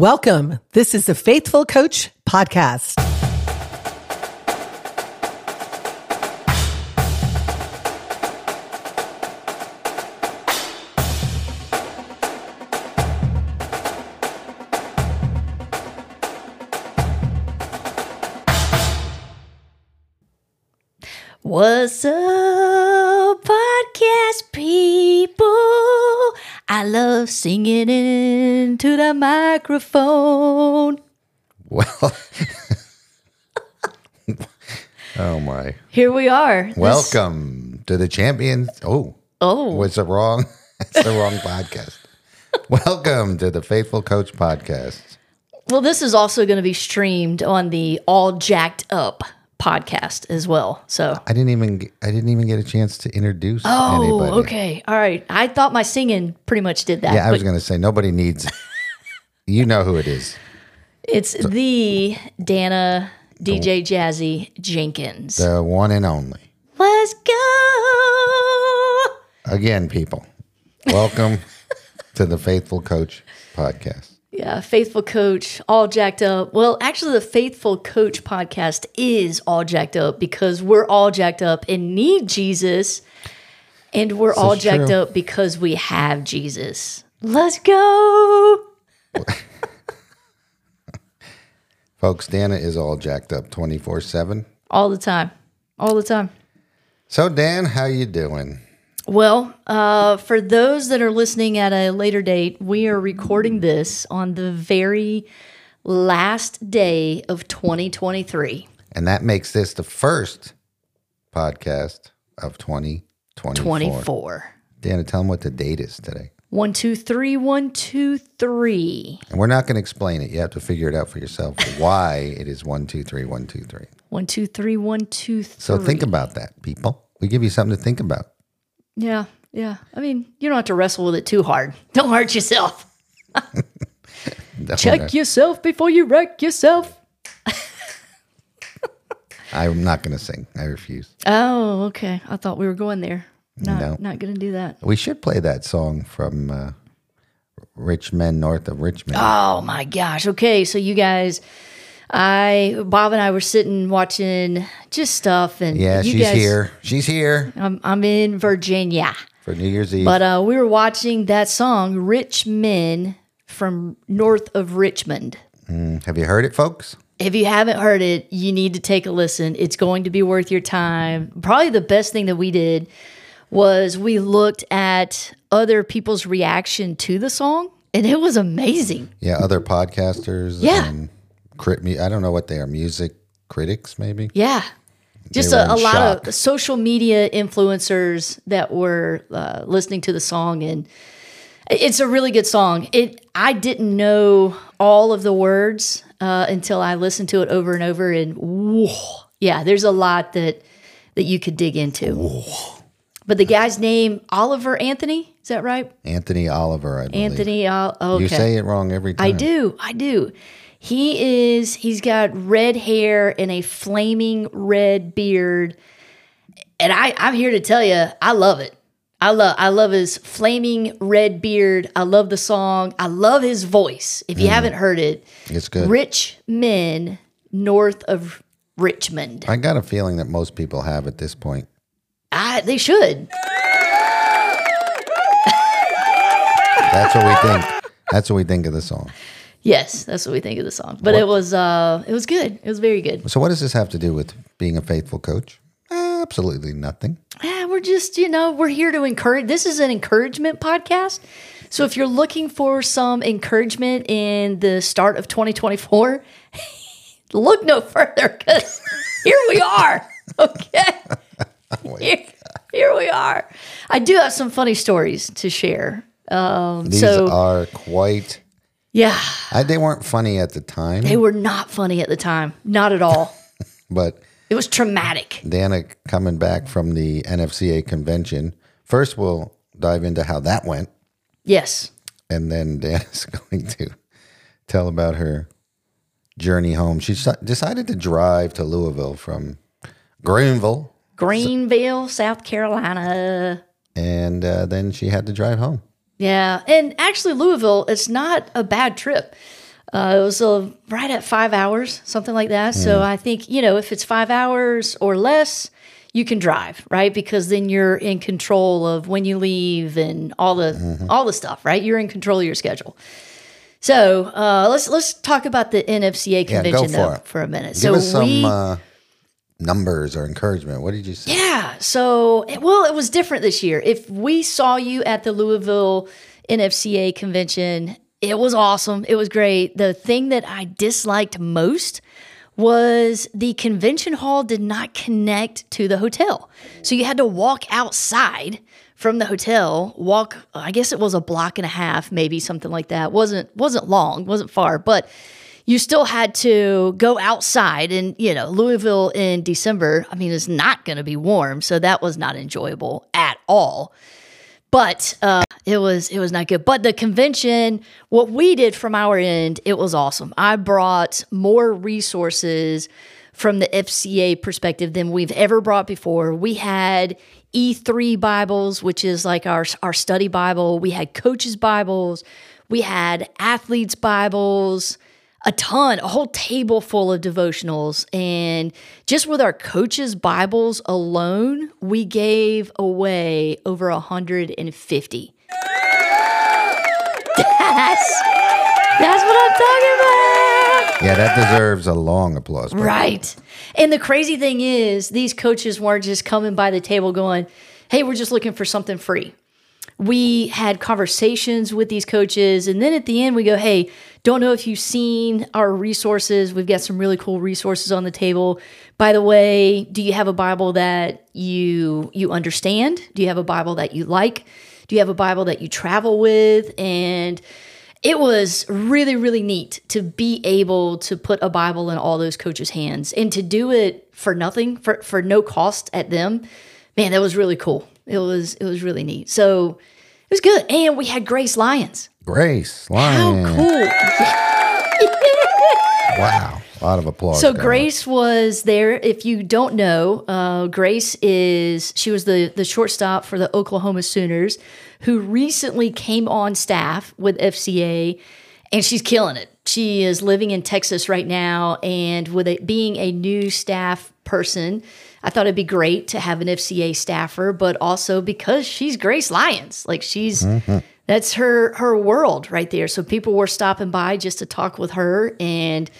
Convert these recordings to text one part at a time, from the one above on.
Welcome. This is the Faithful Coach Podcast. What's up, podcast people? I love singing the microphone. Well, oh my! Here we are. This- Welcome to the champions. Oh, oh, was it wrong? That's the wrong podcast. Welcome to the Faithful Coach Podcast. well, this is also going to be streamed on the All Jacked Up podcast as well. So, I didn't even I didn't even get a chance to introduce oh, anybody. okay, all right. I thought my singing pretty much did that. Yeah, I was going to say nobody needs. You know who it is. it's the Dana DJ Jazzy Jenkins. The one and only. Let's go. Again, people. Welcome to the Faithful Coach Podcast. Yeah, Faithful Coach, all jacked up. Well, actually, the Faithful Coach podcast is all jacked up because we're all jacked up and need Jesus. And we're all jacked true. up because we have Jesus. Let's go. Folks, Dana is all jacked up 24/7. All the time. All the time. So, Dan, how you doing? Well, uh, for those that are listening at a later date, we are recording this on the very last day of 2023. And that makes this the first podcast of 2024. 24. Dana, tell them what the date is today. One, two, three, one, two, three. And we're not going to explain it. You have to figure it out for yourself why it is 123, 123. One, two, three, one, two, three. So think about that, people. We give you something to think about. Yeah, yeah. I mean, you don't have to wrestle with it too hard. Don't hurt yourself. Check yourself before you wreck yourself. I'm not going to sing. I refuse. Oh, okay. I thought we were going there. Not, No. not going to do that. We should play that song from uh, Rich Men North of Richmond. Oh my gosh. Okay, so you guys, I Bob and I were sitting watching just stuff, and yeah, she's guys, here. She's here I'm I'm in Virginia. for New Year's Eve. But uh, we were watching that song, Rich Men from North of Richmond. Have you heard it, folks? If you haven't heard it, you need to take a listen. It's going to be worth your time. Probably the best thing that we did was we looked at other people's reaction to the song, and it was amazing. Yeah, other podcasters. Yeah. And crit, mu- I don't know what they are. Music critics, maybe. Yeah. Just a, a lot of social media influencers that were uh, listening to the song, and it's a really good song. It I didn't know all of the words uh, until I listened to it over and over, and whoa, yeah, there's a lot that that you could dig into. But the guy's name Oliver Anthony, is that right? Anthony Oliver, I believe. Anthony. Ol- oh, okay. You say it wrong every time. I do. I do. He is, he's got red hair and a flaming red beard. And I, I'm here to tell you, I love it. I love I love his flaming red beard. I love the song. I love his voice. If you mm. haven't heard it, It's good. Rich Men North of Richmond. I got a feeling that most people have at this point. I, they should. That's what we think. That's what we think of the song. Yes, that's what we think of the song. But it was uh it was good. It was very good. So, what does this have to do with being a faithful coach? Absolutely nothing. Ah, we're just, you know, we're here to encourage. This is an encouragement podcast. So if you're looking for some encouragement in the start of 2024, look no further because here we are. Okay. Here, here we are. I do have some funny stories to share. Um, These so, are quite. yeah, I, they weren't funny at the time, they were not funny at the time. Not at all. but It was traumatic. Dana coming back from the NFCA convention. First, we'll dive into how that went, Yes. and then Dana's going to tell about her journey home. She decided to drive to Louisville from Greenville, Greenville, South Carolina. and uh, then she had to drive home. Yeah, and actually Louisville, it's not a bad trip. Uh, it was uh, right at five hours, something like that. So I think you know if it's five hours or less, you can drive, right? Because then you're in control of when you leave and all the all the stuff, right? You're in control of your schedule. So uh, let's let's talk about the NFCA Yeah, convention for though it. for a minute. Give so us some we, uh, numbers or encouragement. What did you say? yeah. So, well, it was different this year. If we saw you at the Louisville NFCA convention, it was awesome. It was great. The thing that I disliked most was the convention hall did not connect to the hotel. So you had to walk outside from the hotel, walk I guess it was a block and a half, maybe something like that. wasn't wasn't long, wasn't far, but you still had to go outside and you know louisville in december. I mean it's not going to be warm so that was not enjoyable at all. But uh, it was it was not good. But the convention what we did from our end it was awesome. I brought more resources from the fca perspective than we've ever brought before. We had e3 bibles which is like our our study bible. We had coaches bibles. We had athletes bibles a ton, a whole table full of devotionals. And just with our coaches' Bibles alone, we gave away over 150. That's, that's what I'm talking about. Yeah, that deserves a long applause. Right. And the crazy thing is, these coaches weren't just coming by the table going, hey, we're just looking for something free. We had conversations with these coaches. And then at the end, we go, hey, don't know if you've seen our resources. We've got some really cool resources on the table. By the way, do you have a Bible that you you understand? Do you have a Bible that you like? Do you have a Bible that you travel with? And it was really really neat to be able to put a bible in all those coaches hands and to do it for nothing for for no cost at them man that was really cool it was it was really neat so it was good and we had grace lyons Grace, Lyons. how cool Wow. A lot of applause. So. Grace was there. If you don't know, uh, Grace is she was the the shortstop for the Oklahoma Sooners, who recently came on staff with FCA, and she's killing it. She is living in Texas right now, and with it being a new staff person, I thought it'd be great to have an FCA staffer, but also because she's Grace Lyons, like she's. That's her her world right there. So people were stopping by just to talk with her and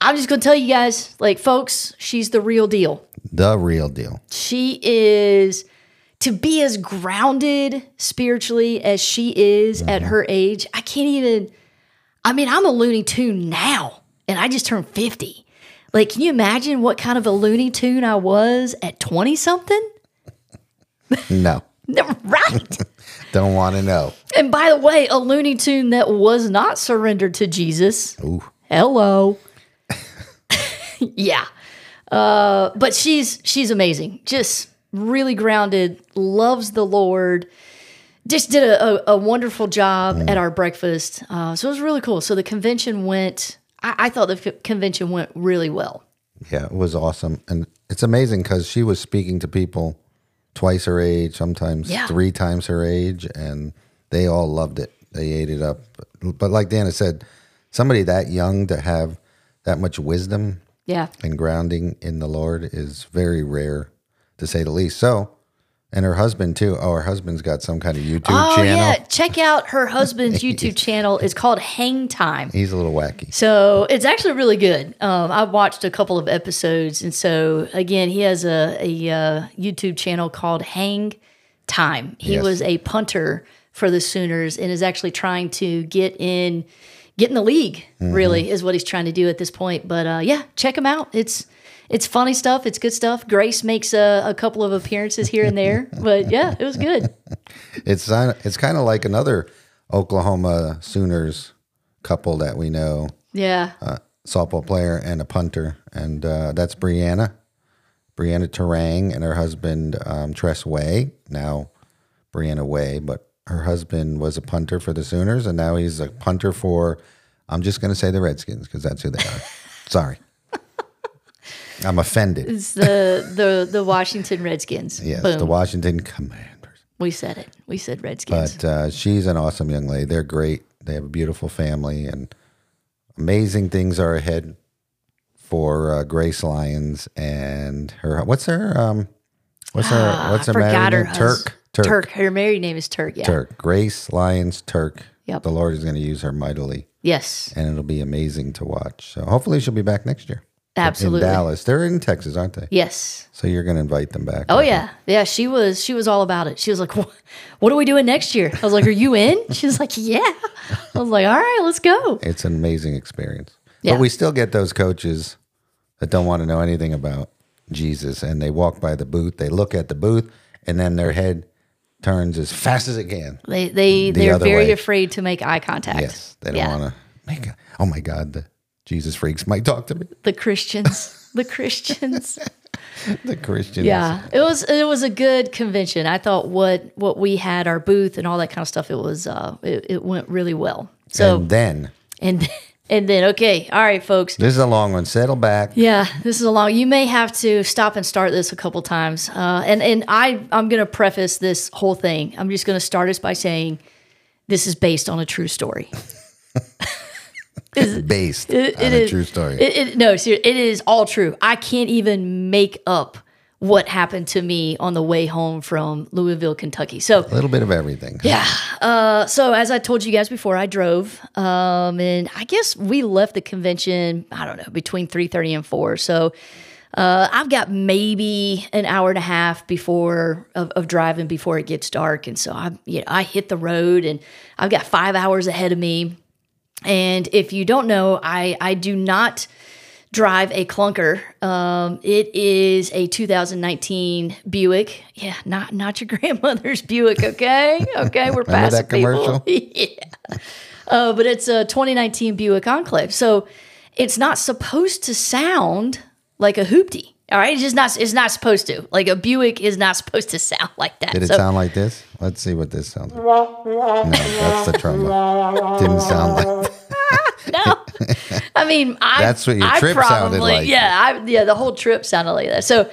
I'm just going to tell you guys, like, folks, she's the real deal. The real deal. She is to be as grounded spiritually as she is mm-hmm. at her age. I can't even, I mean, I'm a Looney Tune now, and I just turned 50. Like, can you imagine what kind of a Looney Tune I was at 20 something? No. Right. Don't want to know. and by the way, a Looney Tune that was not surrendered to Jesus. Ooh. hello yeah uh but she's she's amazing just really grounded loves the lord just did a, a, a wonderful job at our breakfast uh so it was really cool so the convention went i, I thought the f- convention went really well Yeah, it was awesome. And it's amazing because she was speaking to people twice her age, sometimes Yeah. three times her age, and they all loved it. They ate it up. But like Dana said, somebody that young to have that much wisdom yeah and grounding in the Lord is very rare, to say the least. So, and her husband too. Oh, her husband's got some kind of YouTube oh channel. yeah check out her husband's youtube channel it's called hang time He's a little wacky. So it's actually really good. Um, I watched a couple of episodes, and so again, he has a, a uh, YouTube channel called Hang Time. He Yes. was a punter for the Sooners and is actually trying to get in, get in the league. Really, is what he's trying to do at this point. But uh, yeah, check him out. It's it's funny stuff. It's good stuff. Grace makes a, a couple of appearances here and there, but yeah, it was good. It's uh, it's kind of like another Oklahoma Sooners couple that we know, Yeah, uh, softball player and a punter, and uh, that's Brianna, Brianna Turang, and her husband um, Tress Way. Now Brianna Way, but her husband was a punter for the Sooners, and now he's a punter for. I'm just going to say the Redskins because that's who they are. Sorry, I'm offended. it's the the the Washington Redskins. Yes, Boom. the Washington Commanders. we said it. We said Redskins. But uh, she's an awesome young lady. They're great. They have a beautiful family, and amazing things are ahead for uh, Grace Lyons and her. What's her? Um, what's her? What's her Ah, married her name? Turk. Turk. Turk. Her married name is Turk. Yeah. Turk. Grace Lyons Turk. Yep. The Lord is going to use her mightily, Yes. and it'll be amazing to watch. So hopefully she'll be back next year. Absolutely. In Dallas, they're in Texas, aren't they? Yes. So you're going to invite them back. Oh yeah, yeah. She was she was all about it. She was like, "What, what are we doing next year?" I was like, "Are you in?" She was like, "Yeah." I was like, "All right, let's go." It's an amazing experience. Yeah. But we still get those coaches that don't want to know anything about Jesus and they walk by the booth, they look at the booth, and then their head turns as fast as it can. They they The they're very way. afraid to make eye contact. Yes. They don't Yeah. want to make a, oh my God, the Jesus freaks might talk to me. The Christians, the Christians. The Christians. Yeah, it was it was a good convention. I thought what what we had our booth and all that kind of stuff. It was uh it, it went really well. So and then, and and then okay, all right, folks. this is a long one. Settle back. Yeah, this is a long. You may have to stop and start this a couple times. Uh, and and I I'm going to preface this whole thing. I'm just going to start us by saying this is based on a true story. It's based It- on it a is- true story. It, it, no, it is all true. I can't even make up what happened to me on the way home from Louisville, Kentucky. So a little bit of everything. yeah. Uh, so as I told you guys before, I drove, um, and I guess we left the convention. I don't know between three thirty and four. So uh, I've got maybe an hour and a half before of, of driving before it gets dark, and so I, you know, I hit the road, and I've got five hours ahead of me. And if you don't know, I I do not drive a clunker. Um, it is a 2019 Buick. Yeah, not not your grandmother's Buick. Okay, okay, we're past that commercial? yeah, uh, but it's a 2019 Buick Enclave, so it's not supposed to sound like a hoopty. All right, it's just not. It's not supposed to. Like a Buick is not supposed to sound like that. Did it So- sound like this? Let's see what this sounds like. No, that's the trombone. Didn't sound like no. I mean, I, That's what your I trip probably, sounded like. Yeah, I, yeah, the whole trip sounded like that. So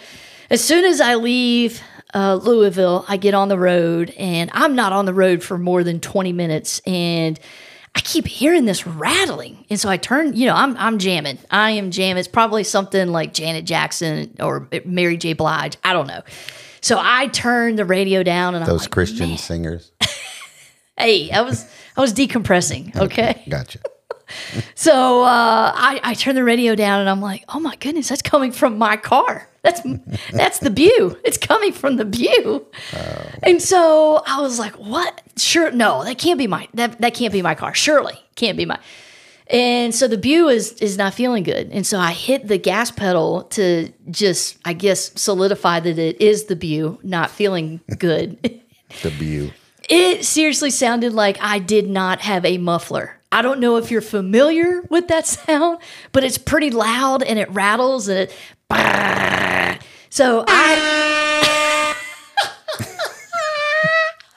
as soon as I leave uh, Louisville, I get on the road, and I'm not on the road for more than 20 minutes, and I keep hearing this rattling, and so I turn. You know, I'm I'm jamming. I am jamming. It's probably something like Janet Jackson or Mary J. Blige. I don't know. So I turn the radio down, and I'm those like, Christian "Man." singers. Hey, I was I was decompressing. Okay. Gotcha. So uh, I, I turn the radio down and I'm like, oh my goodness, that's coming from my car. That's that's the view. It's coming from the view. And so I was like, what? Sure, no, that can't be my that that can't be my car. Surely can't be my. And so the view is is not feeling good. And so I hit the gas pedal to just, I guess, solidify that it is the view not feeling good. The view. It seriously sounded like I did not have a muffler. I don't know if you're familiar with that sound, but it's pretty loud and it rattles and it. So I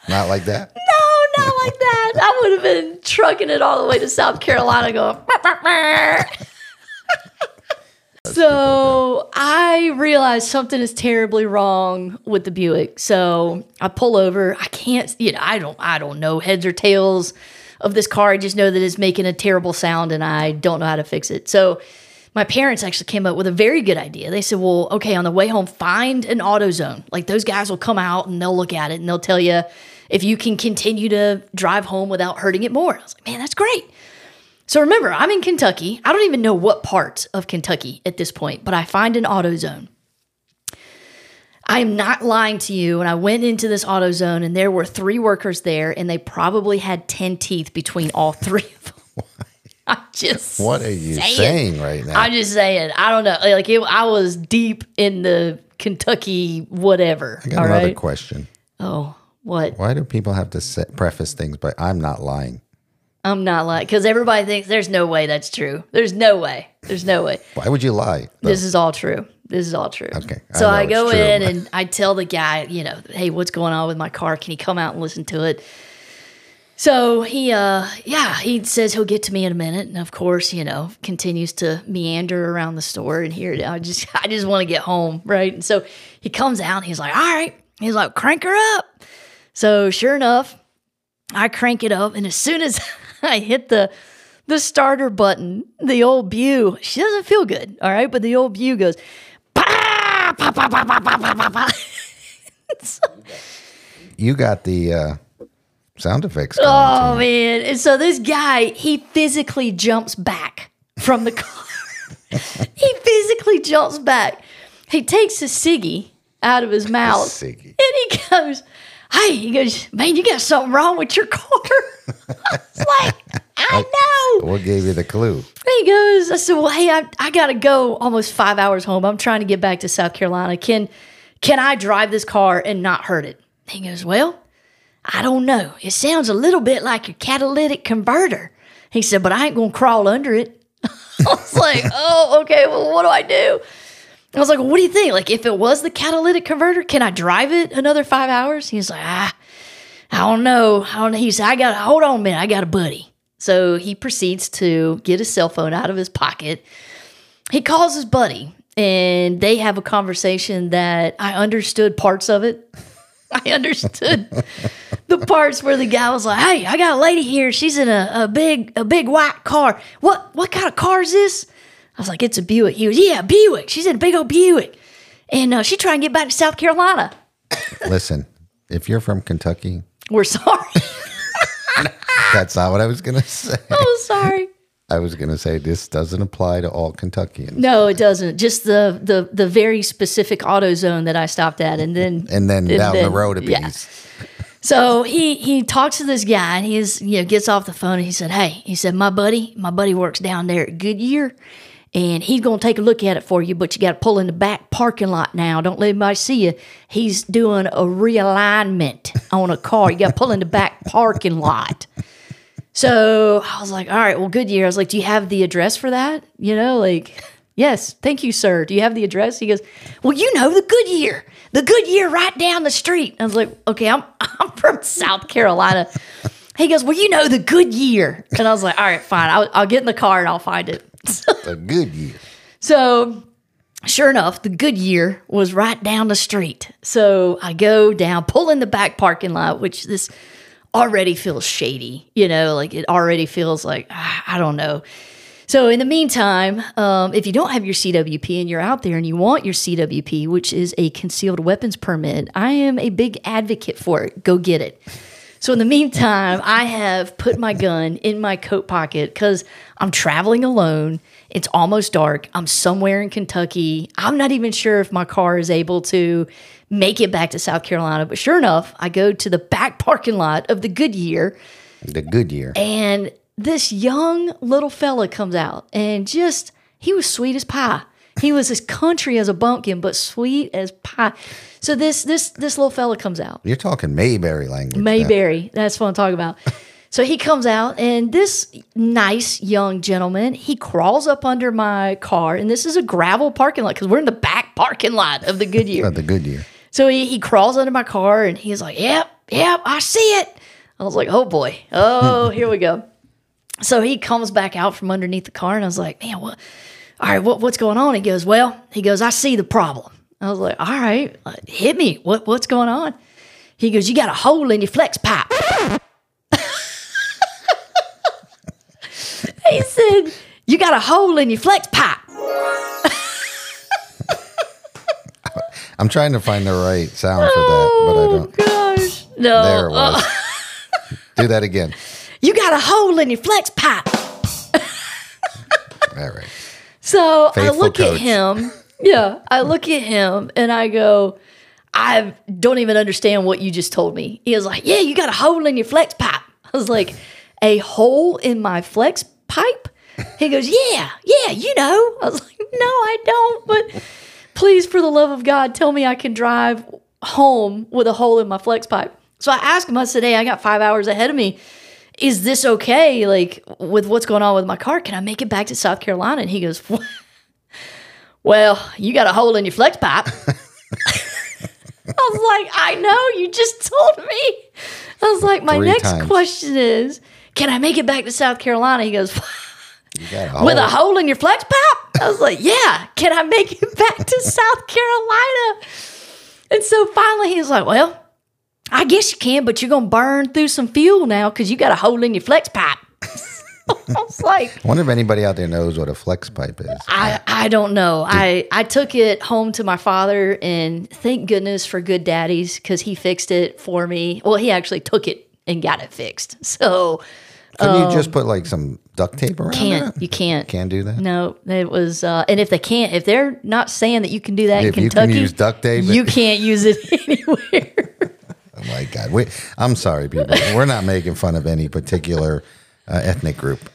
Not like that. no, not like that. I would have been trucking it all the way to South Carolina, going. So I realized something is terribly wrong with the Buick. So I pull over. I can't, you know, I don't, I don't know heads or tails of this car. I just know that it's making a terrible sound, and I don't know how to fix it. So my parents actually came up with a very good idea. They said, "Well, okay, on the way home, find an AutoZone. Like those guys will come out and they'll look at it and they'll tell you if you can continue to drive home without hurting it more." I was like, "Man, that's great." So remember, I'm in Kentucky. I don't even know what part of Kentucky at this point, but I find an AutoZone. I am not lying to you. And I went into this AutoZone, and there were three workers there, and they probably had 10 teeth between all three of them. I'm just What are you saying. saying right now? I'm just saying. I don't know. Like it, I was deep in the Kentucky whatever. I got another right. question. Oh, what? Why do people have to set, preface things by "I'm not lying"? I'm not lying because everybody thinks there's no way that's true. There's no way. There's no way. Why would you lie? This is all true. This is all true. Okay, I So I, go in and I tell the guy, you know, hey, what's going on with my car? Can he come out and listen to it? So he, uh, yeah, he says he'll get to me in a minute, and of course, you know, continues to meander around the store. And here, I just, I just want to get home, right? And so he comes out, and he's like, all right, he's like, crank her up. So sure enough, I crank it up, and as soon as I hit the the starter button, the old Bew, she doesn't feel good, all right? But the old Bew goes, so, you got the uh, sound effects. Oh man! And so this guy, he physically jumps back from the car. he physically jumps back. He takes a ciggy out of his mouth, and he goes, "Hey," he goes, "Man, you got something wrong with your car." it's like I know. What gave you the clue? He goes, I said, Well, hey, I, I gotta go almost five hours home. I'm trying to get back to South Carolina. Can can I drive this car and not hurt it? He goes, Well, I don't know. It sounds a little bit like your catalytic converter. He said, but I ain't gonna crawl under it. I was like, oh, okay, well, what do I do? I was like, what do you think? Like, if it was the catalytic converter, can I drive it another five hours? He's like, ah, I don't know. I don't know. He said, I got, to hold on a minute, I got a buddy. So he proceeds to get his cell phone out of his pocket. He calls his buddy and they have a conversation that I understood parts of it. I understood the parts where the guy was like, "Hey, I got a lady here. She's in a, a big a big white car. What what kind of car is this?" I was like, "It's a Buick." He was, "Yeah, Buick. She's in a big old Buick, and uh, she's trying to get back to South Carolina." Listen, if you're from Kentucky, We're sorry. That's not what I was gonna say. oh, sorry. I was gonna say this doesn't apply to all Kentuckians. No, it doesn't. Just the the the very specific auto zone that I stopped at, and then And then down the road a yeah. piece. So he he talks to this guy and he's you know gets off the phone and he said, "Hey," he said, "My buddy, my buddy works down there at Goodyear, and he's gonna take a look at it for you, but you got to pull in the back parking lot now. Don't let anybody see you. He's doing a realignment on a car. You got to pull in the back parking lot." So I was like, "All right, well, Goodyear." I was like, "Do you have the address for that? You know, like." Yes, thank you, sir. Do you have the address? He goes, Well, you know the Goodyear, the Goodyear right down the street. I was like, Okay, I'm I'm from South Carolina. He goes, Well, you know the Goodyear, and I was like, All right, fine. I'll, I'll get in the car and I'll find it. A good year. So, sure enough, the Goodyear was right down the street. So I go down, pull in the back parking lot, which this already feels shady. You know, like it already feels like ah, I don't know. So in the meantime, um, if you don't have your CWP and you're out there and you want your CWP, which is a concealed weapons permit, I am a big advocate for it. Go get it. So in the meantime, I have put my gun in my coat pocket because I'm traveling alone. It's almost dark. I'm somewhere in Kentucky. I'm not even sure if my car is able to make it back to South Carolina. But sure enough, I go to the back parking lot of the Goodyear The good year. and this young little fella comes out and just he was sweet as pie. He was as country as a bumpkin, but sweet as pie. So this this this little fella comes out. You're talking Mayberry language. now. Mayberry. That's what I'm talking about. So he comes out, and this nice young gentleman, he crawls up under my car, and this is a gravel parking lot because we're in the back parking lot of the Goodyear. Uh, the good year. So he, he crawls under my car, and he's like, "Yep, yep, I see it." I was like, "Oh boy, oh here we go." So he comes back out from underneath the car, and I was like, "Man, what? All right, what, what's going on?" He goes, "Well," he goes, "I see the problem." I was like, "All right, hit me. What what's going on?" He goes, "You got a hole in your flex pipe." he said, "You got a hole in your flex pipe." I'm trying to find the right sound for that, but I Oh don't. gosh, no. There it uh, was. Do that again. you got a hole in your flex pipe. All right. So I Faithful look at him. Yeah, I look at him and I go, I don't even understand what you just told me. He was like, Yeah, you got a hole in your flex pipe. I was like, A hole in my flex pipe? He goes, Yeah, yeah, you know. I was like, No, I don't. But please, for the love of God, tell me I can drive home with a hole in my flex pipe. So I asked him, I said, Hey, I got five hours ahead of me is this okay? Like with what's going on with my car, can I make it back to South Carolina? And he goes, Well, you got a hole in your flex pipe. I was like, I know, you just told me. I was like, my Three next times. question is, can I make it back to South Carolina? He goes, a with a hole. in your flex pipe? I was like, yeah, can I make it back to South Carolina? And so finally he was like, well, I guess you can, but you're going to burn through some fuel now because you got a hole in your flex pipe. I was like, I wonder if anybody out there knows what a flex pipe is. I, I don't know. I, I took it home to my father, and thank goodness for good daddies because he fixed it for me. Well, he actually took it and got it fixed. So Couldn't you just put like some duct tape around um, can't it? you can't Can't do that. No, it was, uh, and if they can't, if they're not saying that you can do that If in you can Kentucky, use duct tape, you can't use it anywhere. Oh my God. We, I'm sorry, people. We're not making fun of any particular uh, ethnic group.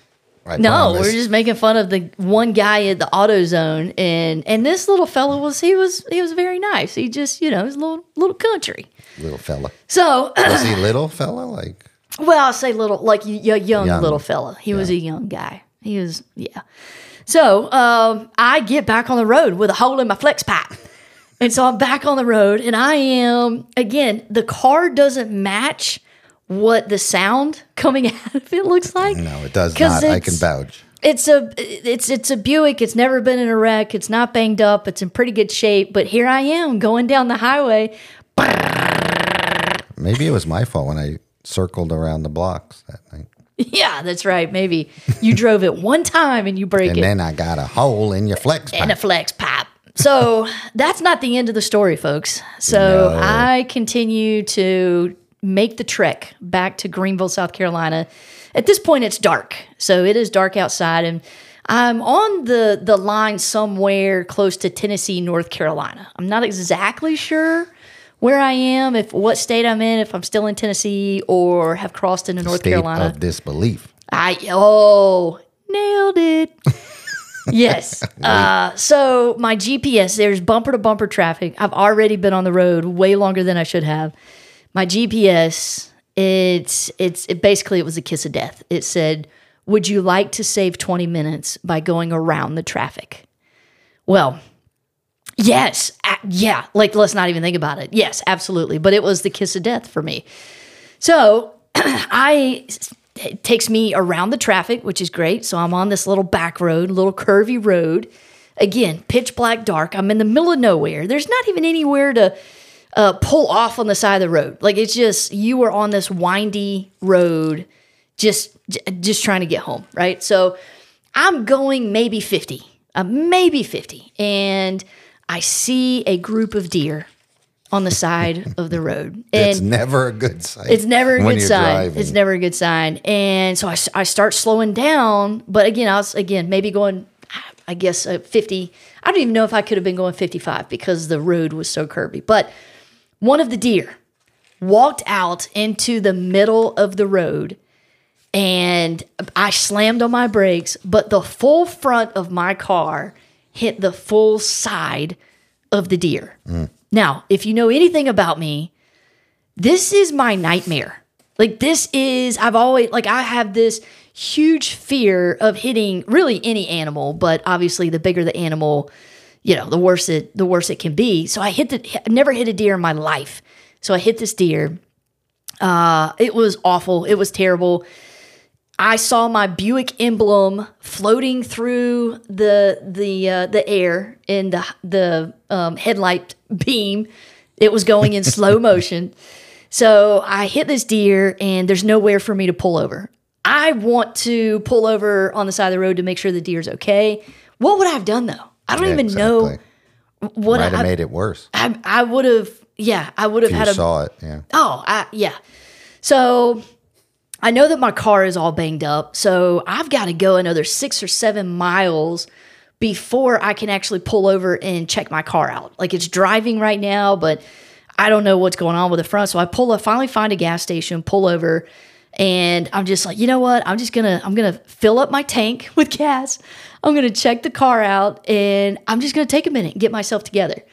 I No, promise. we're just making fun of the one guy at the auto zone, and and this little fellow was he was he was very nice. He just you know he's a little little country. little fella. So Was he little fella? Like Well, I'll say little, like y- young, Young. little fella. He was a young guy. He was, yeah. So um, I get back on the road with a hole in my flex pipe. And so I'm back on the road, and I am, again, the car doesn't match what the sound coming out of it looks like. no, it does not. I can vouch. It's a it's it's a Buick. It's never been in a wreck. It's not banged up. It's in pretty good shape. But here I am going down the highway. Maybe it was my fault when I circled around the blocks that night. Yeah, that's right. Maybe you drove it one time and you break And it. And then I got a hole in your flex and a flex pipe. So that's not the end of the story, folks. So No. I continue to make the trek back to Greenville, South Carolina. At this point, it's dark, so it is dark outside, and I'm on the the line somewhere close to Tennessee, North Carolina. I'm not exactly sure where I am, if what state I'm in, if I'm still in Tennessee or have crossed into North State Carolina. of disbelief. I oh nailed it. yes. Uh, so my GPS, there's bumper to bumper traffic. I've already been on the road way longer than I should have. My GPS, it's it's it basically it was a kiss of death. It said, "Would you like to save 20 minutes by going around the traffic?" Well, yes, yeah. Like let's not even think about it. Yes, absolutely. But it was the kiss of death for me. So I it takes me around the traffic, which is great. So I'm on this little back road, little curvy road. Again, pitch black dark. I'm in the middle of nowhere. There's not even anywhere to uh, pull off on the side of the road. Like it's just you are on this windy road, just just trying to get home, right? So I'm going maybe 50, uh, maybe 50, and I see a group of deer on the side of the road. It's never a good sign. it's never a good sign. driving. It's never a good sign. And so I, I start slowing down. But again, I was, again, maybe going, I guess, uh, 50. I don't even know if I could have been going 55 because the road was so curvy. But one of the deer walked out into the middle of the road and I slammed on my brakes, but the full front of my car hit the full side of the deer. Now, if you know anything about me, this is my nightmare. Like this is I've always like I have this huge fear of hitting really any animal, but obviously the bigger the animal, you know, the worse it the worse it can be. So I hit the I never hit a deer in my life. So I hit this deer. Uh it was awful. It was terrible. I saw my Buick emblem floating through the the uh, the air in the the um, headlight beam. It was going in slow motion. So I hit this deer, and there's nowhere for me to pull over. I want to pull over on the side of the road to make sure the deer's okay. What would I have done though? I don't Yeah, even know what Might have I, made it worse. I I would have. Yeah, I would have had a saw it. Yeah. Oh, I, yeah. So I know that my car is all banged up. So I've got to go another six or seven miles before I can actually pull over and check my car out. Like it's driving right now, but I don't know what's going on with the front. So I pull up, finally find a gas station, pull over, and I'm just like, you know what? I'm just gonna, I'm gonna fill up my tank with gas. I'm gonna check the car out, and I'm just gonna take a minute and get myself together.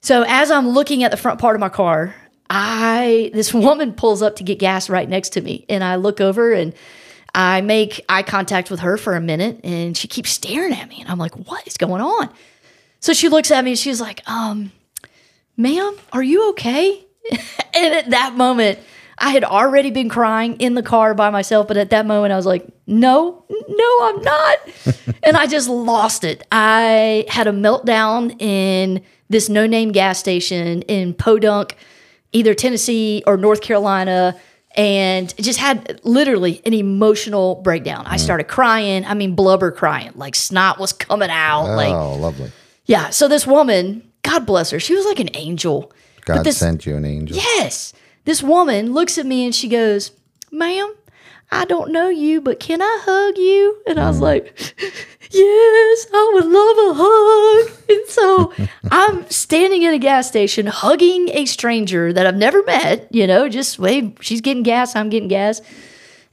So as I'm looking at the front part of my car, I this woman pulls up to get gas right next to me, and I look over and I make eye contact with her for a minute, and she keeps staring at me, and I'm like, "What is going on?" So she looks at me and she's like, "Um, ma'am, are you okay?" and at that moment, I had already been crying in the car by myself, but at that moment, I was like, "No, no, I'm not," and I just lost it. I had a meltdown in this no-name gas station in Podunk, either Tennessee or North Carolina. and just had literally an emotional breakdown. Mm. I started crying. I mean, blubber crying, like snot was coming out. Like, oh, lovely. yeah. So this woman, God bless her, she was like an angel. God this, sent you an angel. Yes. This woman looks at me and she goes, Ma'am, I don't know you, but can I hug you? And I was mm. like, Yes, I would love a hug. And so I'm standing in a gas station hugging a stranger that I've never met, you know, just wait, she's getting gas, I'm getting gas.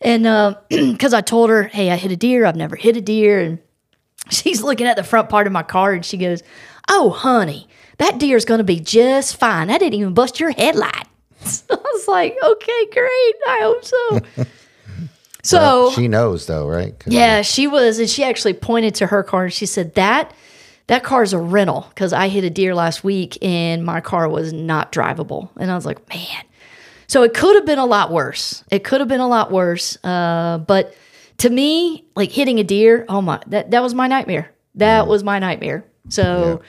And uh, because I told her, Hey, I hit a deer, I've never hit a deer. And she's looking at the front part of my car and she goes, Oh, honey, that deer's going to be just fine. I didn't even bust your headlight. I was like, Okay, great. I hope so. So, Well, she knows though, right? yeah, she was, and she actually pointed to her car and she said, That that car is a rental because I hit a deer last week and my car was not drivable. And I was like, man. So it could have been a lot worse. It could have been a lot worse. Uh, but to me, like hitting a deer, oh my, that, that was my nightmare. That was my nightmare. So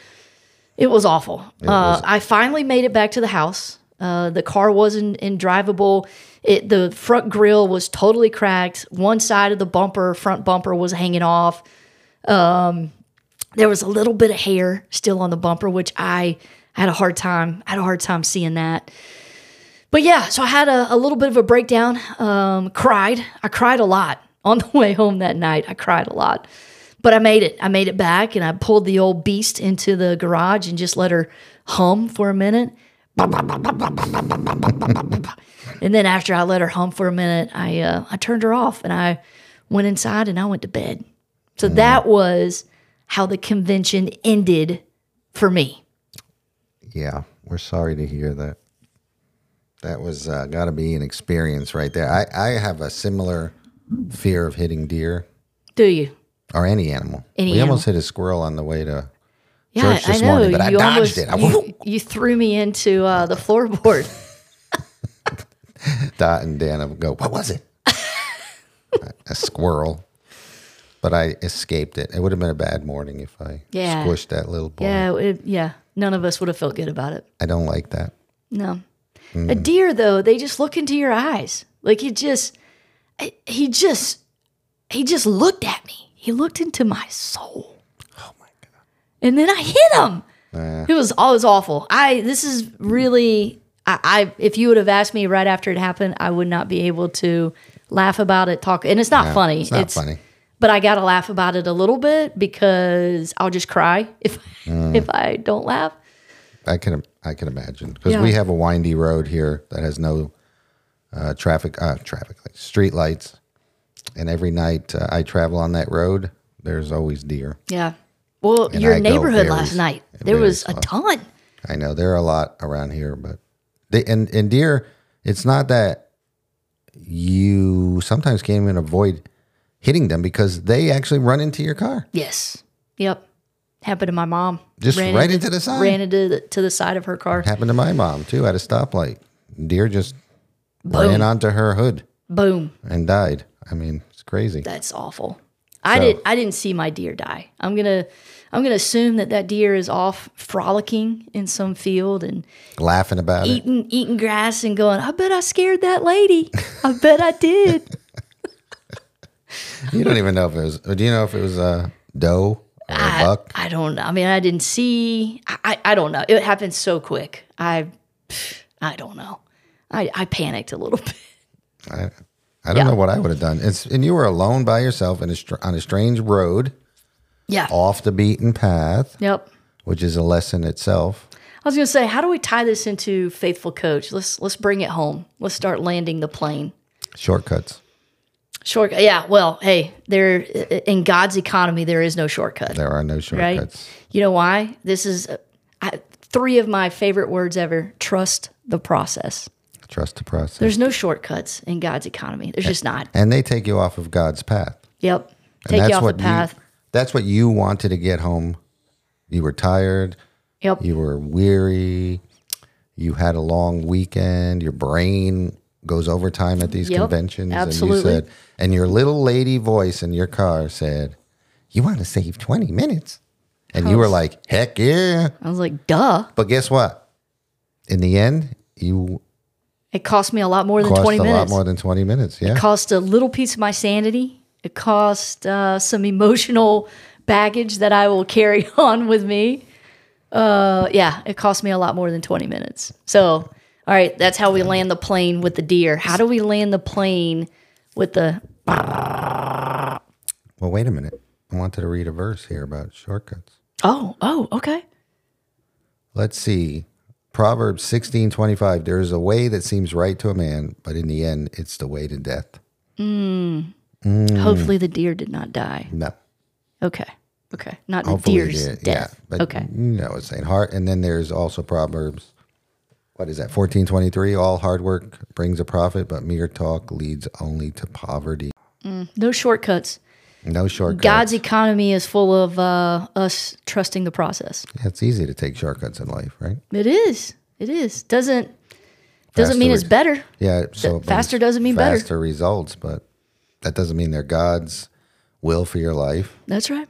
it was awful. uh, I finally made it back to the house. Uh, the car wasn't drivable. It, the front grill was totally cracked. One side of the bumper, front bumper, was hanging off. Um, there was a little bit of hair still on the bumper, which I had a hard time. I had a hard time seeing that. But yeah, so I had a, a little bit of a breakdown. Um, cried. I cried a lot on the way home that night. I cried a lot, but I made it. I made it back, and I pulled the old beast into the garage and just let her hum for a minute. And then after I let her hum for a minute, I uh, I turned her off and I went inside and I went to bed. So that was how the convention ended for me. Yeah, we're sorry to hear that. That was uh, got to be an experience right there. I, I have a similar fear of hitting deer Do you? or any animal. Any we animal. almost hit a squirrel on the way to Yeah, church this morning, but I You dodged almost- it. I you, you threw me into uh, the floorboard. Dot and Dana would go, "What was it?" a squirrel. But I escaped it. It would have been a bad morning if I Yeah. squished that little boy. yeah, it, yeah. None of us would have felt good about it. I don't like that. No. A Mm. deer, though, they just look into your eyes. Like he just, he just, he just looked at me. He looked into my soul. Oh! And then I hit him. It was all it was awful. I this is really I, I if you would have asked me right after it happened, I would not be able to laugh about it. Talk and it's not funny. it's not funny. But I got to laugh about it a little bit because I'll just cry if Mm. if I don't laugh. I can I can imagine because Yeah. we have a windy road here that has no uh, traffic uh, traffic lights, street lights, and every night uh, I travel on that road. There's always deer. Yeah. Well, And your I neighborhood last night, there was a ton. I know there are a lot around here, but they and and deer. It's not that you sometimes can't even avoid hitting them because they actually run into your car. Yes. Yep. Happened to my mom. Just right into the side. Ran into the, to the side of her car. Happened to my mom too at a stoplight. Deer just Boom. ran onto her hood Boom. and died. I mean, it's crazy. That's awful. I So- did. I didn't see my deer die. I'm gonna. I'm gonna assume that that deer is off frolicking in some field and Laughing about it. eating eating grass and going. I bet I scared that lady. I bet I did. You don't even know if it was. Do you know if it was a doe or a I, buck? I don't know. I mean, I didn't see. I, I, I don't know. It happened so quick. I I don't know. I, I panicked a little bit. I, I don't Yeah. know what I would have done. It's and you were alone by yourself in a str- on a strange road, Yeah. off the beaten path, Yep. which is a lesson itself. I was gonna say, how do we tie this into faithful coach? Let's let's bring it home. Let's start landing the plane. Shortcuts. Short. Yeah. Well, hey, there in God's economy, there is no shortcut. There are no right? shortcuts. You know why? This is uh, I, three of my favorite words ever. Trust the process. Trust the process. There's no shortcuts in God's economy. There's just not. and they take you off of God's path. Yep. And Take you that's off the what path. You, that's what you wanted to get home. You were tired. Yep. You were weary. You had a long weekend. Your brain goes overtime at these Yep, conventions. And absolutely. you said, and your little lady voice in your car said, You want to save 20 minutes? And you were like, Heck yeah. I was like, duh. But guess what? In the end, you It cost me a lot more than Cost 20 a minutes. lot more than 20 minutes. Yeah. It cost a little piece of my sanity. It cost uh, some emotional baggage that I will carry on with me. Uh, yeah, it cost me a lot more than 20 minutes. So, all right, that's how we land the plane with the deer. How do we land the plane with the well, wait a minute. I wanted to read a verse here about shortcuts. Oh, oh, okay. Let's see. Proverbs 16 25. There is a way that seems right to a man, but in the end, it's the way to death. mm Hopefully the deer did not die. No. Okay. Okay. Not the deer's did. death. Yeah. But okay. you know what it's saying. Heart. And then there's also Proverbs. What is that? 14 23. All hard work brings a profit, but mere talk leads only to poverty. Mm. No shortcuts. No shortcuts. God's economy is full of uh, us trusting the process. Yeah, it's easy to take shortcuts in life, right? It is. It is. Doesn't doesn't Faster mean it's better. Yeah. So faster doesn't mean better. Faster results, but that doesn't mean they're God's will for your life. That's right.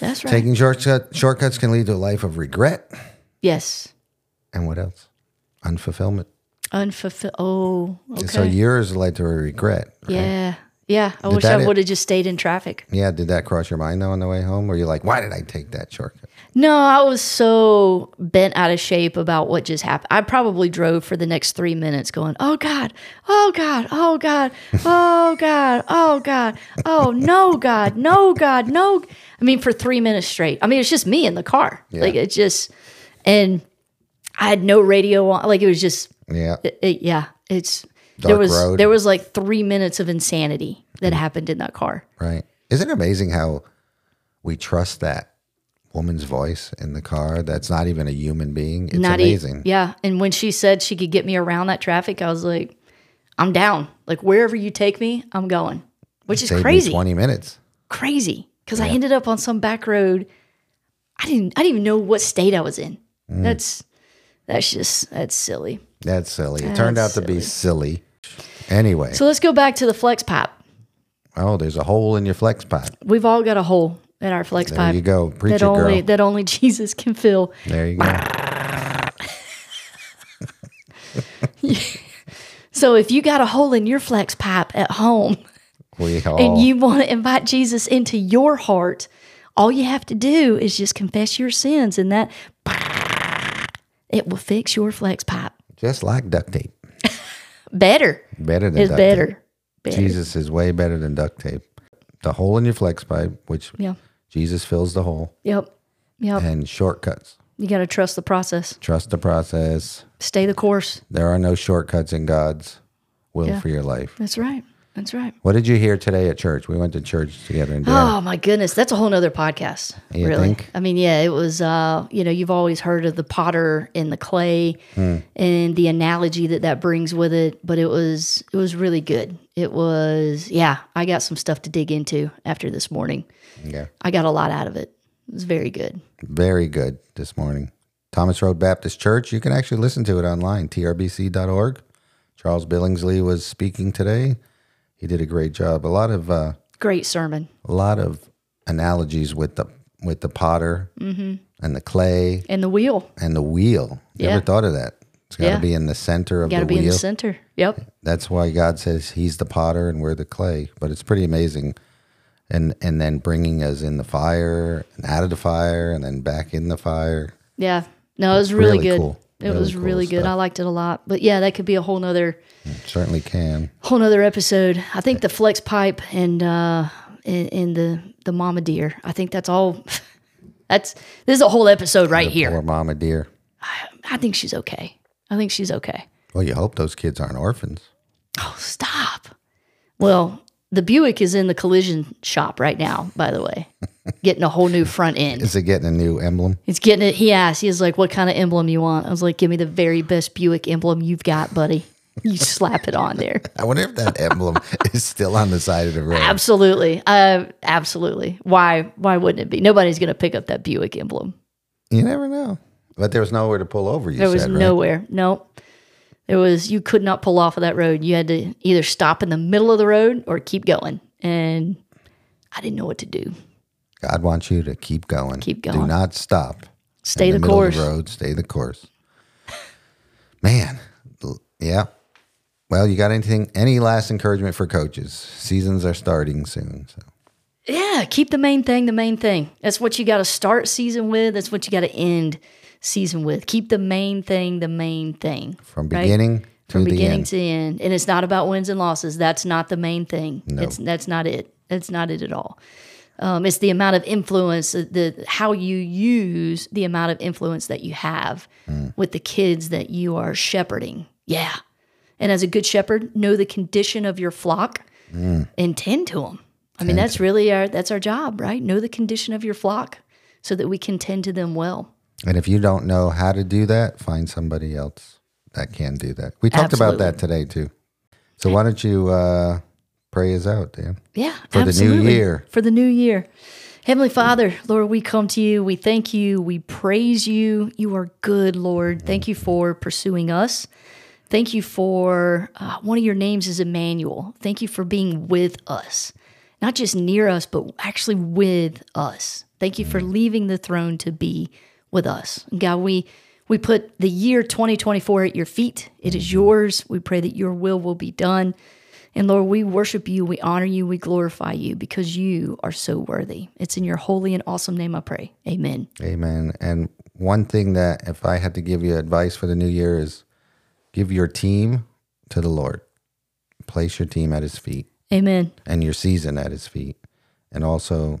That's right. Taking shortcut, shortcuts can lead to a life of regret. yes. And what else? Unfulfillment. Unfulfilled. Oh, okay. So yours led to a regret. right? yeah. Yeah. I Did wish I would have just stayed in traffic. Yeah. Did that cross your mind though on the way home? Were you like, why did I take that shortcut? No, I was so bent out of shape about what just happened. I probably drove for the next three minutes going, oh God, oh God, oh God, oh God, oh God, oh no, God, no, God, no. I mean, for three minutes straight. I mean, it's just me in the car. Yeah. Like, it's just, and I had no radio on. Like, it was just, Yeah. it, it- yeah, it's, there was, road. there was like three minutes of insanity that happened in that car. Right. Isn't it amazing how we trust that woman's voice in the car that's not even a human being? It's Not e- amazing. yeah. And when she said she could get me around that traffic, I was like, I'm down. Like wherever you take me, I'm going. Which is crazy. 20 minutes. Crazy. Because I ended up on some back road. I didn't I didn't even know what state I was in. Mm. That's that's just that's silly. That's silly. It turned out That's to be silly. Anyway. So let's go back to the flex pipe. oh, there's a hole in your flex pipe. We've all got a hole in our flex There pipe There you go. Preach that it, only girl. that only Jesus can fill. There you go. So if you got a hole in your flex pipe at home, and you want to invite Jesus into your heart, all you have to do is just confess your sins, and that it will fix your flex pipe just like duct tape. better. Better than It's duct better. tape. better. Jesus is way better than duct tape. The hole in your flex pipe, which Yeah. Jesus fills the hole, Yep. Yep. and shortcuts. You got to trust the process. Trust the process. Stay the course. There are no shortcuts in God's will Yeah. for your life. That's right. That's right. What did you hear today at church? We went to church together dinner. Oh my goodness, that's a whole nother podcast. You really. think? I mean, yeah, it was uh, you know, you've always heard of the potter and the clay Hmm. and the analogy that that brings with it, but it was it was really good. It was yeah, I got some stuff to dig into after this morning. Yeah. I got a lot out of it. It was very good. Very good this morning. Thomas Road Baptist Church. You can actually listen to it online, trbc.org. Charles Billingsley was speaking today. He did a great job. A lot of uh, Great sermon. a lot of analogies with the with the potter Mm-hmm. and the clay And the wheel. and the wheel. You Yeah. ever thought of that? It's got to Yeah. be in the center of Got to the be in wheel. the center. Yep. That's why God says He's the potter and we're the clay. But it's pretty amazing, and and then bringing us in the fire and out of the fire and then back in the fire. Yeah. No, it was really, Really good. cool. It Really was cool really good. stuff. I liked it a lot. But yeah, that could be a whole nother Certainly can. whole nother episode. I think the flex pipe and uh and, and the the mama deer. I think that's all. That's this is a whole episode right here. Poor mama deer. I think she's okay. I think she's okay. Well, you hope those kids aren't orphans. Oh, stop. Well, the Buick is in the collision shop right now. By the way, getting a whole new front end. Is it getting a new emblem? He's getting it. He asked. He was like, "What kind of emblem you want?" I was like, "Give me the very best Buick emblem you've got, buddy." You slap it on there. I wonder if that emblem is still on the side of the road. Absolutely. Uh, absolutely. Why? Why wouldn't it be? Nobody's going to pick up that Buick emblem. You never know. But there was nowhere to pull over. You There was said, right? nowhere. Nope. There was. You could not pull off of that road. You had to either stop in the middle of the road or keep going. And I didn't know what to do. God wants you to keep going. Keep going. Do not stop. Stay the, middle course. The road. Stay the course. Man, Yeah. Well, you got anything? Any last encouragement for coaches? Seasons are starting soon. So Yeah, keep the main thing the main thing. That's what you got to start season with. That's what you got to end season with. Keep the main thing the main thing. from right? beginning to From the beginning end. to end. And it's not about wins and losses. That's not the main thing. It's that's not it. That's not it at all. Um, it's the amount of influence, the, the how you use the amount of influence that you have Mm. with the kids that you are shepherding. Yeah, and as a good shepherd, know the condition of your flock Mm. and tend to them. I mean, that's really our that's our job, right? Know the condition of your flock so that we can tend to them well. and if you don't know how to do that, find somebody else that can do that. We talked about that today too. So why don't you uh, pray us out, Dan? Yeah, For the new year. For the new year. Heavenly Father, Lord, we come to you. We thank you. We praise you. You are good, Lord. Thank you for pursuing us. Thank you for uh, one of your names is Emmanuel. Thank you for being with us, not just near us, but actually with us. Thank you for leaving the throne to be with us. And God, we we put the year 2024 at your feet. It is yours. We pray that your will will be done. And Lord, we worship you, we honor you, we glorify you because you are so worthy. It's in your holy and awesome name I pray. Amen. Amen. And one thing that, if I had to give you advice for the new year, is give your team to the Lord. Place your team at His feet Amen. and your season at His feet, and also,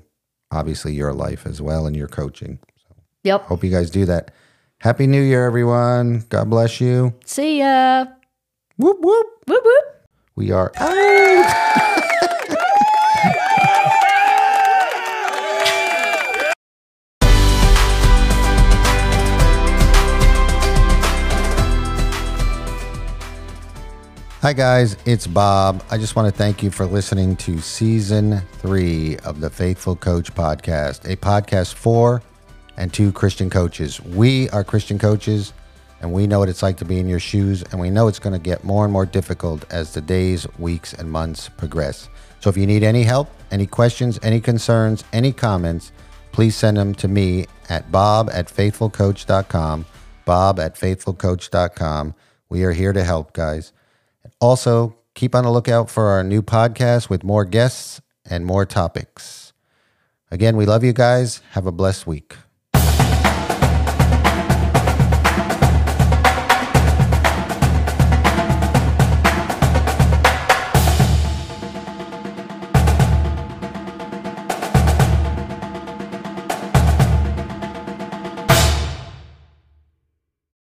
obviously, your life as well and your coaching. So Yep. Hope you guys do that. Happy New Year, everyone. God bless you. See ya. Whoop whoop. Whoop whoop. We are out. Hi, guys. It's Bob. I just want to thank you for listening to season three of the Faithful Coach podcast, a podcast for and to Christian coaches. We are Christian coaches, and we know what it's like to be in your shoes, and we know it's going to get more and more difficult as the days, weeks, and months progress. So if you need any help, any questions, any concerns, any comments, please send them to me at bob at faithfulcoach.com. Bob at faithfulcoach.com. We are here to help, guys. Also, keep on the lookout for our new podcast with more guests and more topics. Again, we love you guys. Have a blessed week.